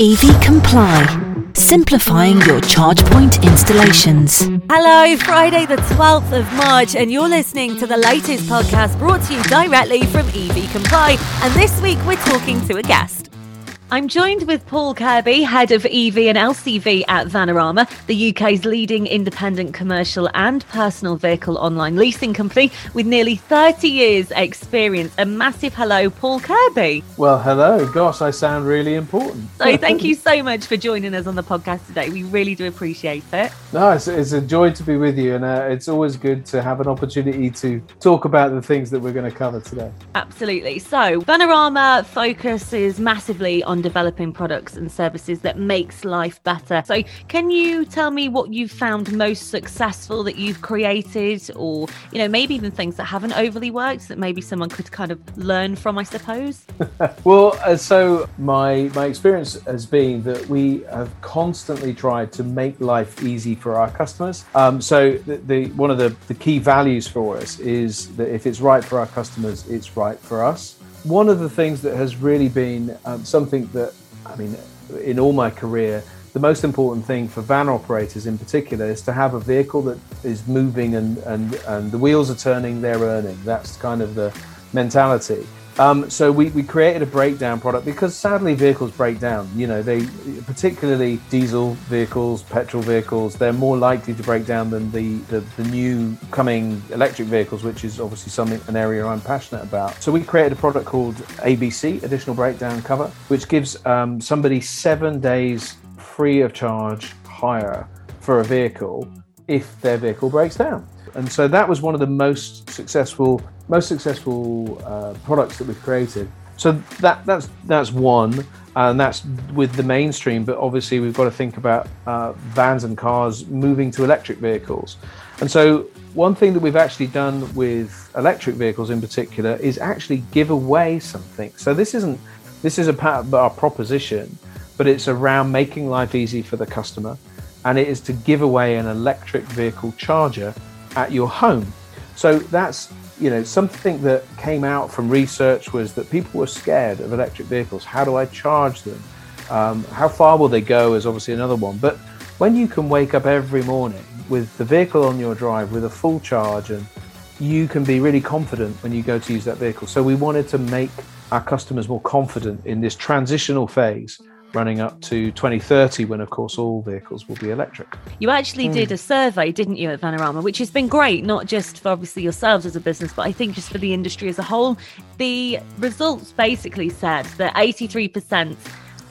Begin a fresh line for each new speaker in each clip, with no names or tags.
EV Comply, simplifying your charge point installations.
Hello, Friday the 12th of March, and you're listening to the latest podcast brought to you directly from EV Comply. And this week we're talking to a guest. I'm joined with Paul Kirby, head of EV and LCV at Vanarama, the UK's leading independent commercial and personal vehicle online leasing company with nearly 30 years' experience. A massive hello, Paul Kirby.
Well, hello. Gosh, I sound really important.
So, thank you so much for joining us on the podcast today. We really do appreciate it.
No, it's, it's a joy to be with you, and uh, it's always good to have an opportunity to talk about the things that we're going to cover today.
Absolutely. So, Vanarama focuses massively on developing products and services that makes life better. So, can you tell me what you've found most successful that you've created, or you know, maybe even things that haven't overly worked that maybe someone could kind of learn from, I suppose?
well, uh, so my my experience has been that we have constantly tried to make life easy for our customers. Um, so, the, the one of the, the key values for us is that if it's right for our customers, it's right for us one of the things that has really been um, something that, I mean, in all my career, the most important thing for van operators in particular is to have a vehicle that is moving and, and, and the wheels are turning, they're earning. That's kind of the mentality. Um, so we, we created a breakdown product because sadly vehicles break down. You know, they particularly diesel vehicles, petrol vehicles, they're more likely to break down than the, the, the new coming electric vehicles, which is obviously something an area I'm passionate about. So we created a product called ABC, Additional Breakdown Cover, which gives um, somebody seven days free of charge hire for a vehicle if their vehicle breaks down. And so that was one of the most successful most successful uh, products that we've created. So that that's that's one, and that's with the mainstream. But obviously, we've got to think about uh, vans and cars moving to electric vehicles. And so, one thing that we've actually done with electric vehicles in particular is actually give away something. So this isn't this is a part of our proposition, but it's around making life easy for the customer, and it is to give away an electric vehicle charger at your home. So that's you know, something that came out from research was that people were scared of electric vehicles. How do I charge them? Um, how far will they go is obviously another one. But when you can wake up every morning with the vehicle on your drive with a full charge and you can be really confident when you go to use that vehicle. So we wanted to make our customers more confident in this transitional phase running up to 2030 when of course all vehicles will be electric
you actually mm. did a survey didn't you at vanarama which has been great not just for obviously yourselves as a business but i think just for the industry as a whole the results basically said that 83%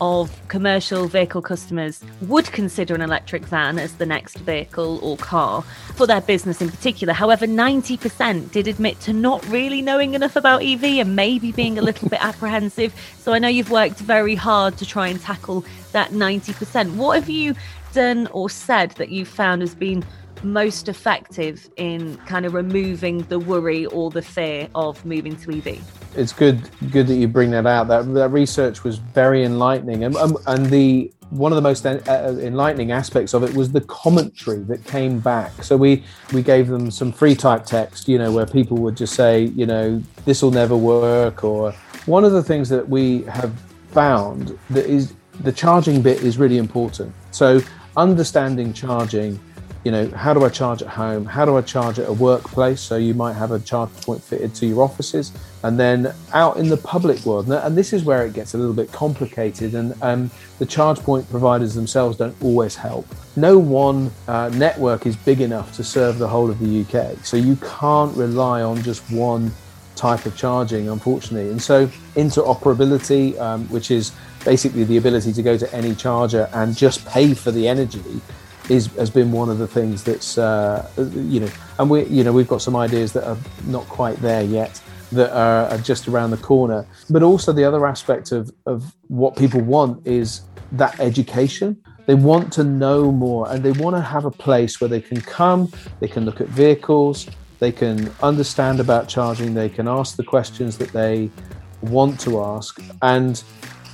of commercial vehicle customers would consider an electric van as the next vehicle or car for their business in particular. However, 90% did admit to not really knowing enough about EV and maybe being a little bit apprehensive. So I know you've worked very hard to try and tackle that 90%. What have you done or said that you've found has been most effective in kind of removing the worry or the fear of moving to EV?
It's good, good that you bring that out. That that research was very enlightening, and um, and the one of the most uh, uh, enlightening aspects of it was the commentary that came back. So we we gave them some free type text, you know, where people would just say, you know, this will never work, or one of the things that we have found that is the charging bit is really important. So understanding charging you know, how do I charge at home? How do I charge at a workplace? So you might have a charge point fitted to your offices, and then out in the public world. And this is where it gets a little bit complicated, and um, the charge point providers themselves don't always help. No one uh, network is big enough to serve the whole of the UK, so you can't rely on just one type of charging, unfortunately. And so interoperability, um, which is basically the ability to go to any charger and just pay for the energy is has been one of the things that's uh, you know, and we you know we've got some ideas that are not quite there yet that are, are just around the corner. But also the other aspect of of what people want is that education. They want to know more, and they want to have a place where they can come, they can look at vehicles, they can understand about charging, they can ask the questions that they want to ask, and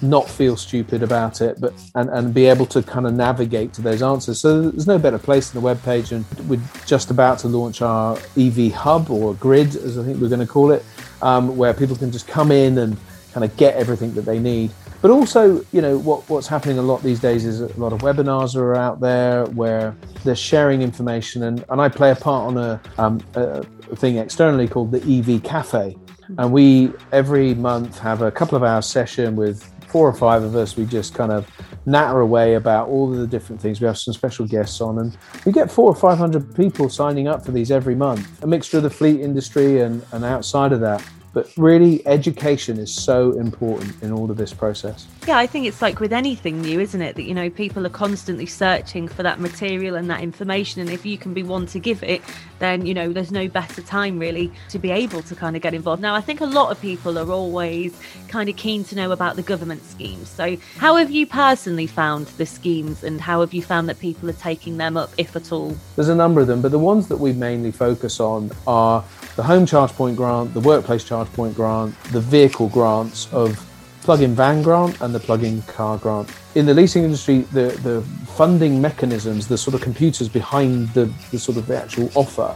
not feel stupid about it, but and, and be able to kind of navigate to those answers. So there's no better place than the web page, and we're just about to launch our EV hub or grid, as I think we're going to call it, um, where people can just come in and kind of get everything that they need. but also, you know, what, what's happening a lot these days is a lot of webinars are out there where they're sharing information, and, and I play a part on a, um, a thing externally called the EV Cafe, and we every month have a couple of hours session with four or five of us. We just kind of natter away about all of the different things. We have some special guests on, and we get four or five hundred people signing up for these every month. A mixture of the fleet industry and, and outside of that. But really, education is so important in all of this process.
Yeah, I think it's like with anything new, isn't it? That, you know, people are constantly searching for that material and that information. And if you can be one to give it, then, you know, there's no better time really to be able to kind of get involved. Now, I think a lot of people are always kind of keen to know about the government schemes. So, how have you personally found the schemes and how have you found that people are taking them up, if at all?
There's a number of them, but the ones that we mainly focus on are the home charge point grant, the workplace charge point grant, the vehicle grants of plug-in van grant and the plug-in car grant. In the leasing industry, the, the funding mechanisms, the sort of computers behind the, the sort of the actual offer,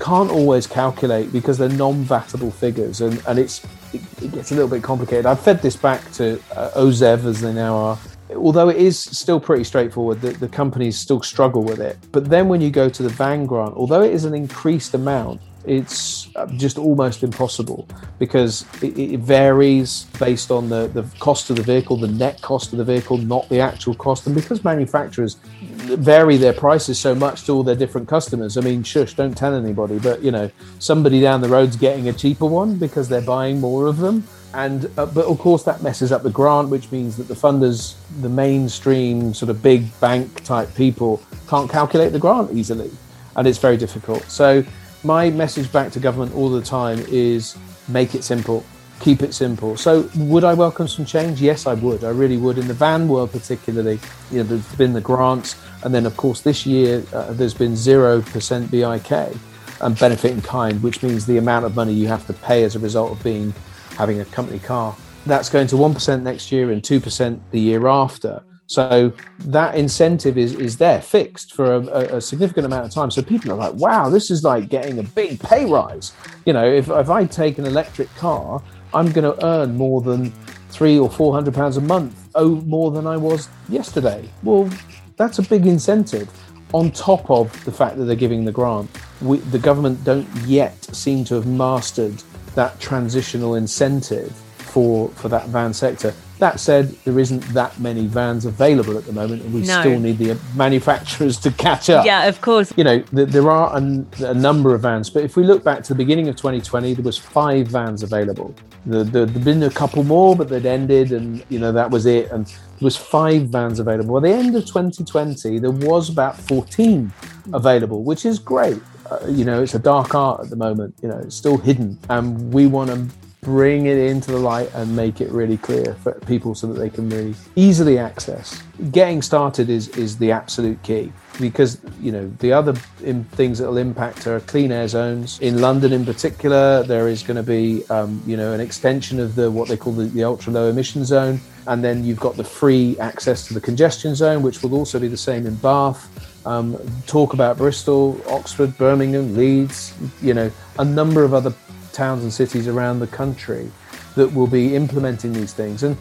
can't always calculate because they're non-vatable figures and, and it's it, it gets a little bit complicated. I've fed this back to uh, OZEV as they now are although it is still pretty straightforward, the, the companies still struggle with it. But then when you go to the van grant, although it is an increased amount, it's uh, just almost impossible because it, it, varies based on the, the cost of the vehicle, the net cost of the vehicle, not the actual cost. And because manufacturers vary their prices so much to all their different customers, I mean, shush, don't tell anybody, but you know, somebody down the road's getting a cheaper one because they're buying more of them. And uh, but of course that messes up the grant, which means that the funders, the mainstream sort of big bank type people, can't calculate the grant easily, and it's very difficult. So my message back to government all the time is make it simple keep it simple. So would i welcome some change? Yes i would. I really would. In the van world particularly you know there's been the grants and then of course this year uh, there's been 0% bik and benefit in kind which means the amount of money you have to pay as a result of being having a company car that's going to 1% next year and 2% the year after so that incentive is is there fixed for a, a, significant amount of time. So people are like, wow, this is like getting a big pay rise. You know, if, if I take an electric car, I'm going to earn more than three or four hundred pounds a month, oh, more than I was yesterday. Well, that's a big incentive. On top of the fact that they're giving the grant, we, the government don't yet seem to have mastered that transitional incentive for for that van sector. That said, there isn't that many vans available at the moment, and we no. still need the manufacturers to catch up.
Yeah, of course.
You know, the, there are a, a, number of vans, but if we look back to the beginning of 2020, there was five vans available. The, the, there'd been a couple more, but they'd ended, and you know that was it. And there was five vans available. At the end of 2020, there was about 14 available, which is great. Uh, you know, it's a dark art at the moment. You know, it's still hidden, and we want to bring it into the light and make it really clear for people so that they can really easily access. Getting started is is the absolute key because you know the other things that will impact are clean air zones in London in particular. There is going to be um, you know an extension of the what they call the, the ultra low emission zone, and then you've got the free access to the congestion zone, which will also be the same in Bath. Um, talk about Bristol, Oxford, Birmingham, Leeds, you know, a number of other towns and cities around the country that will be implementing these things. And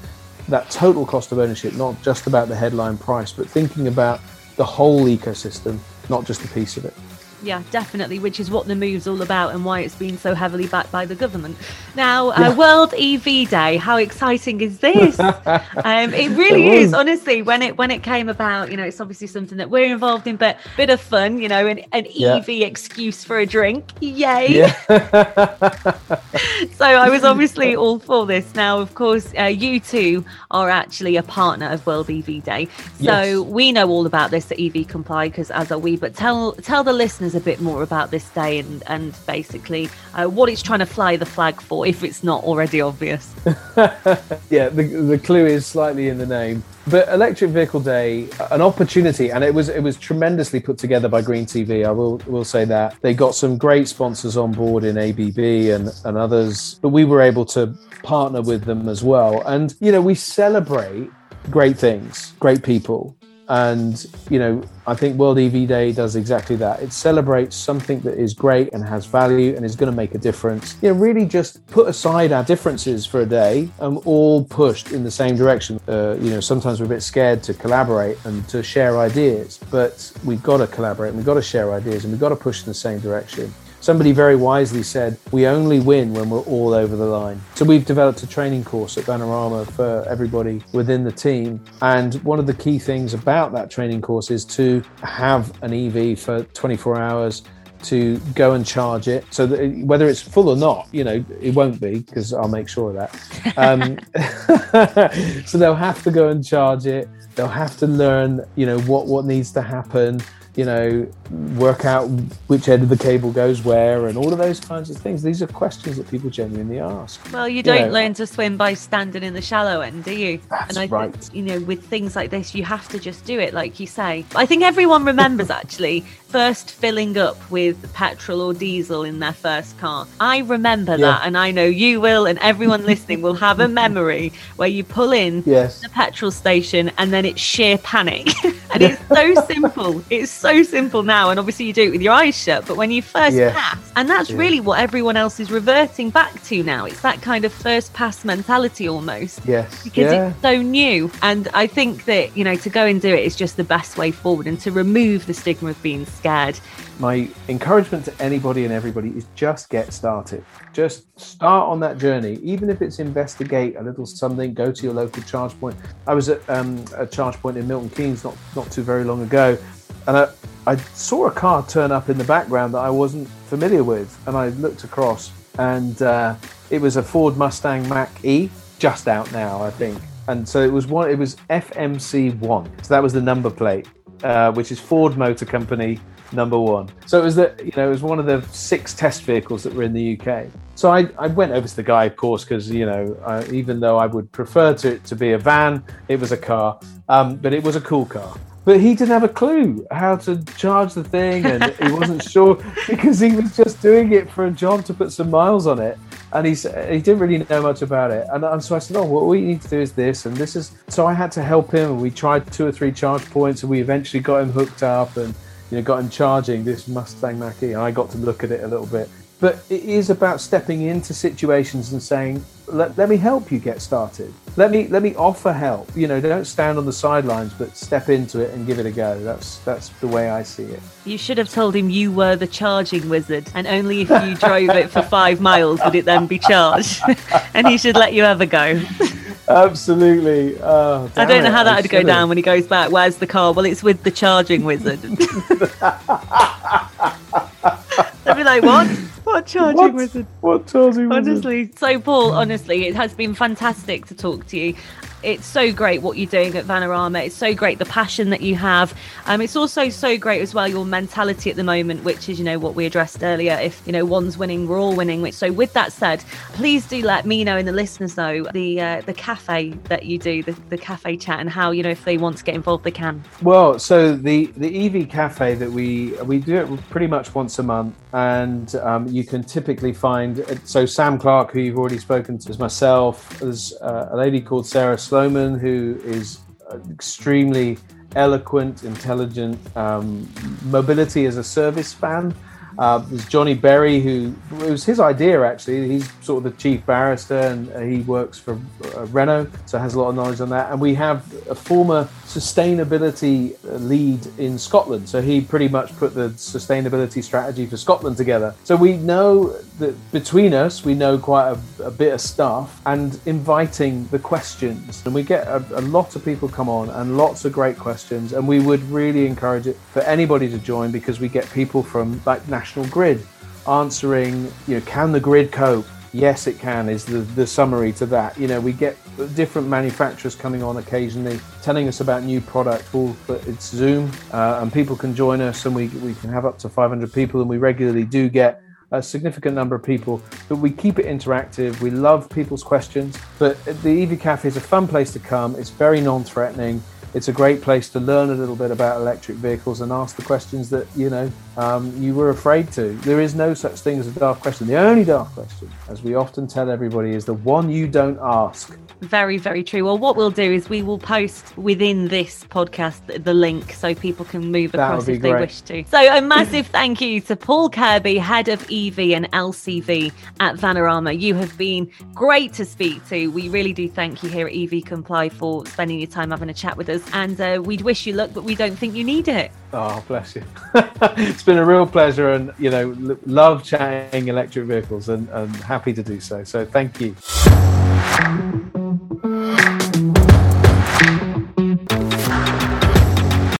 that total cost of ownership, not just about the headline price, but thinking about the whole ecosystem, not just a piece of it.
Yeah, definitely, which is what the move's all about and why it's been so heavily backed by the government. Now, uh. World EV Day, how exciting is this? um, it really it is, honestly. When it when it came about, you know, it's obviously something that we're involved in, but bit of fun, you know, an, an yeah. EV excuse for a drink, yay! Yeah. so I was obviously all for this. Now, of course, uh, you two are actually a partner of World EV Day, so yes. we know all about this at EV Comply because as are we. But tell tell the listeners a bit more about this day and, and basically uh, what it's trying to fly the flag for, if it's not already obvious.
yeah, the, the clue is slightly in the name. But Electric Vehicle Day, an opportunity, and it was it was tremendously put together by Green TV. I will will say that they got some great sponsors on board in ABB and and others, but we were able to partner with them as well. And you know, we celebrate great things, great people, And, you know, I think World EV Day does exactly that. It celebrates something that is great and has value and is going to make a difference. You know, really just put aside our differences for a day and all pushed in the same direction. Uh, you know, sometimes we're a bit scared to collaborate and to share ideas, but we've got to collaborate and we've got to share ideas and we've got to push in the same direction. Somebody very wisely said, We only win when we're all over the line. So we've developed a training course at Vanarama for everybody within the team. And one of the key things about that training course is to have an EV for 24 hours to go and charge it. So that whether it's full or not, you know, it won't be because I'll make sure of that. Um, so they'll have to go and charge it. They'll have to learn, you know, what what needs to happen you know, work out which end of the cable goes where and all of those kinds of things. These are questions that people genuinely ask.
Well, you don't know, learn to swim by standing in the shallow end, do you?
That's
and I
right.
Think, you know, with things like this, you have to just do it, like you say. I think everyone remembers actually first filling up with petrol or diesel in their first car. I remember yeah. that, and I know you will, and everyone listening will have a memory where you pull in
yes.
the petrol station and then it's sheer panic. and it's so simple. It's so simple now, and obviously you do it with your eyes shut. But when you first yeah. pass, and that's yeah. really what everyone else is reverting back to now. It's that kind of first pass mentality almost.
Yes.
Because
yeah.
it's so new, and I think that you know to go and do it is just the best way forward, and to remove the stigma of being scared.
My encouragement to anybody and everybody is just get started. Just start on that journey, even if it's investigate a little something. Go to your local charge point. I was at um, a charge point in Milton Keynes not not too very long ago, and I, I saw a car turn up in the background that I wasn't familiar with, and I looked across, and uh, it was a Ford Mustang Mach E, just out now, I think. And so it was one. It was FMC one. So that was the number plate, uh, which is Ford Motor Company number one. So it was the you know it was one of the six test vehicles that were in the UK. So I, I went over to the guy, of course, because you know uh, even though I would prefer to to be a van, it was a car, um, but it was a cool car but he didn't have a clue how to charge the thing and he wasn't sure because he was just doing it for a job to put some miles on it and he's he didn't really know much about it and, and so i said oh well, what you need to do is this and this is so i had to help him and we tried two or three charge points and we eventually got him hooked up and you know got him charging this mustang mach-e and i got to look at it a little bit. But it is about stepping into situations and saying let, let me help you get started. Let me let me offer help. You know don't stand on the sidelines but step into it and give it a go. That's that's the way i see it.
You should have told him you were the charging wizard and only if you drove it for five miles would it then be charged. And he should let you have a go
absolutely. Oh,
i don't know how that'd go down when he goes back. Where's the car? Well it's with the charging wizard. They'd be like what? What charging
what?
wizard?
What charging
wizard? Honestly, so Paul, honestly, it has been fantastic to talk to you it's so great what you're doing at Vanarama. It's so great the passion that you have. Um, it's also so great as well your mentality at the moment, which is you know what we addressed earlier. If you know one's winning, we're all winning. Which So with that said, please do let me know and the listeners know the uh, the cafe that you do, the, the cafe chat, and how you know if they want to get involved, they can.
Well, so the the EV cafe that we we do it pretty much once a month, and um, you can typically find so Sam Clark, who you've already spoken to, is myself. There's uh, a lady called Sarah. Sloman, who is extremely eloquent, intelligent, um, mobility as a service fan. Uh, there's Johnny Berry, who it was his idea actually. He's sort of the chief barrister and uh, he works for uh, Renault, so has a lot of knowledge on that. And we have a former sustainability lead in Scotland, so he pretty much put the sustainability strategy for Scotland together. So we know that between us, we know quite a, a bit of stuff and inviting the questions. And we get a, a lot of people come on and lots of great questions. And we would really encourage it for anybody to join because we get people from like National Grid answering, you know, can the grid cope? Yes, it can, is the, the summary to that. You know, we get different manufacturers coming on occasionally telling us about new products. Well, it's Zoom, uh, and people can join us, and we, we can have up to 500 people, and we regularly do get a significant number of people. But we keep it interactive. We love people's questions. But the EV Cafe is a fun place to come. It's very non threatening it's a great place to learn a little bit about electric vehicles and ask the questions that you know um, you were afraid to. There is no such thing as a dark question. The only dark question, as we often tell everybody, is the one you don't ask.
Very, very true. Well, what we'll do is we will post within this podcast the link so people can move across if great. they wish to. So, a massive thank you to Paul Kirby, head of EV and LCV at Vanarama. You have been great to speak to. We really do thank you here at EV Comply for spending your time having a chat with us. And uh, we'd wish you luck, but we don't think you need it.
Oh, bless you. it's been a real pleasure and, you know, love chatting electric vehicles and, and happy to do so. So thank you.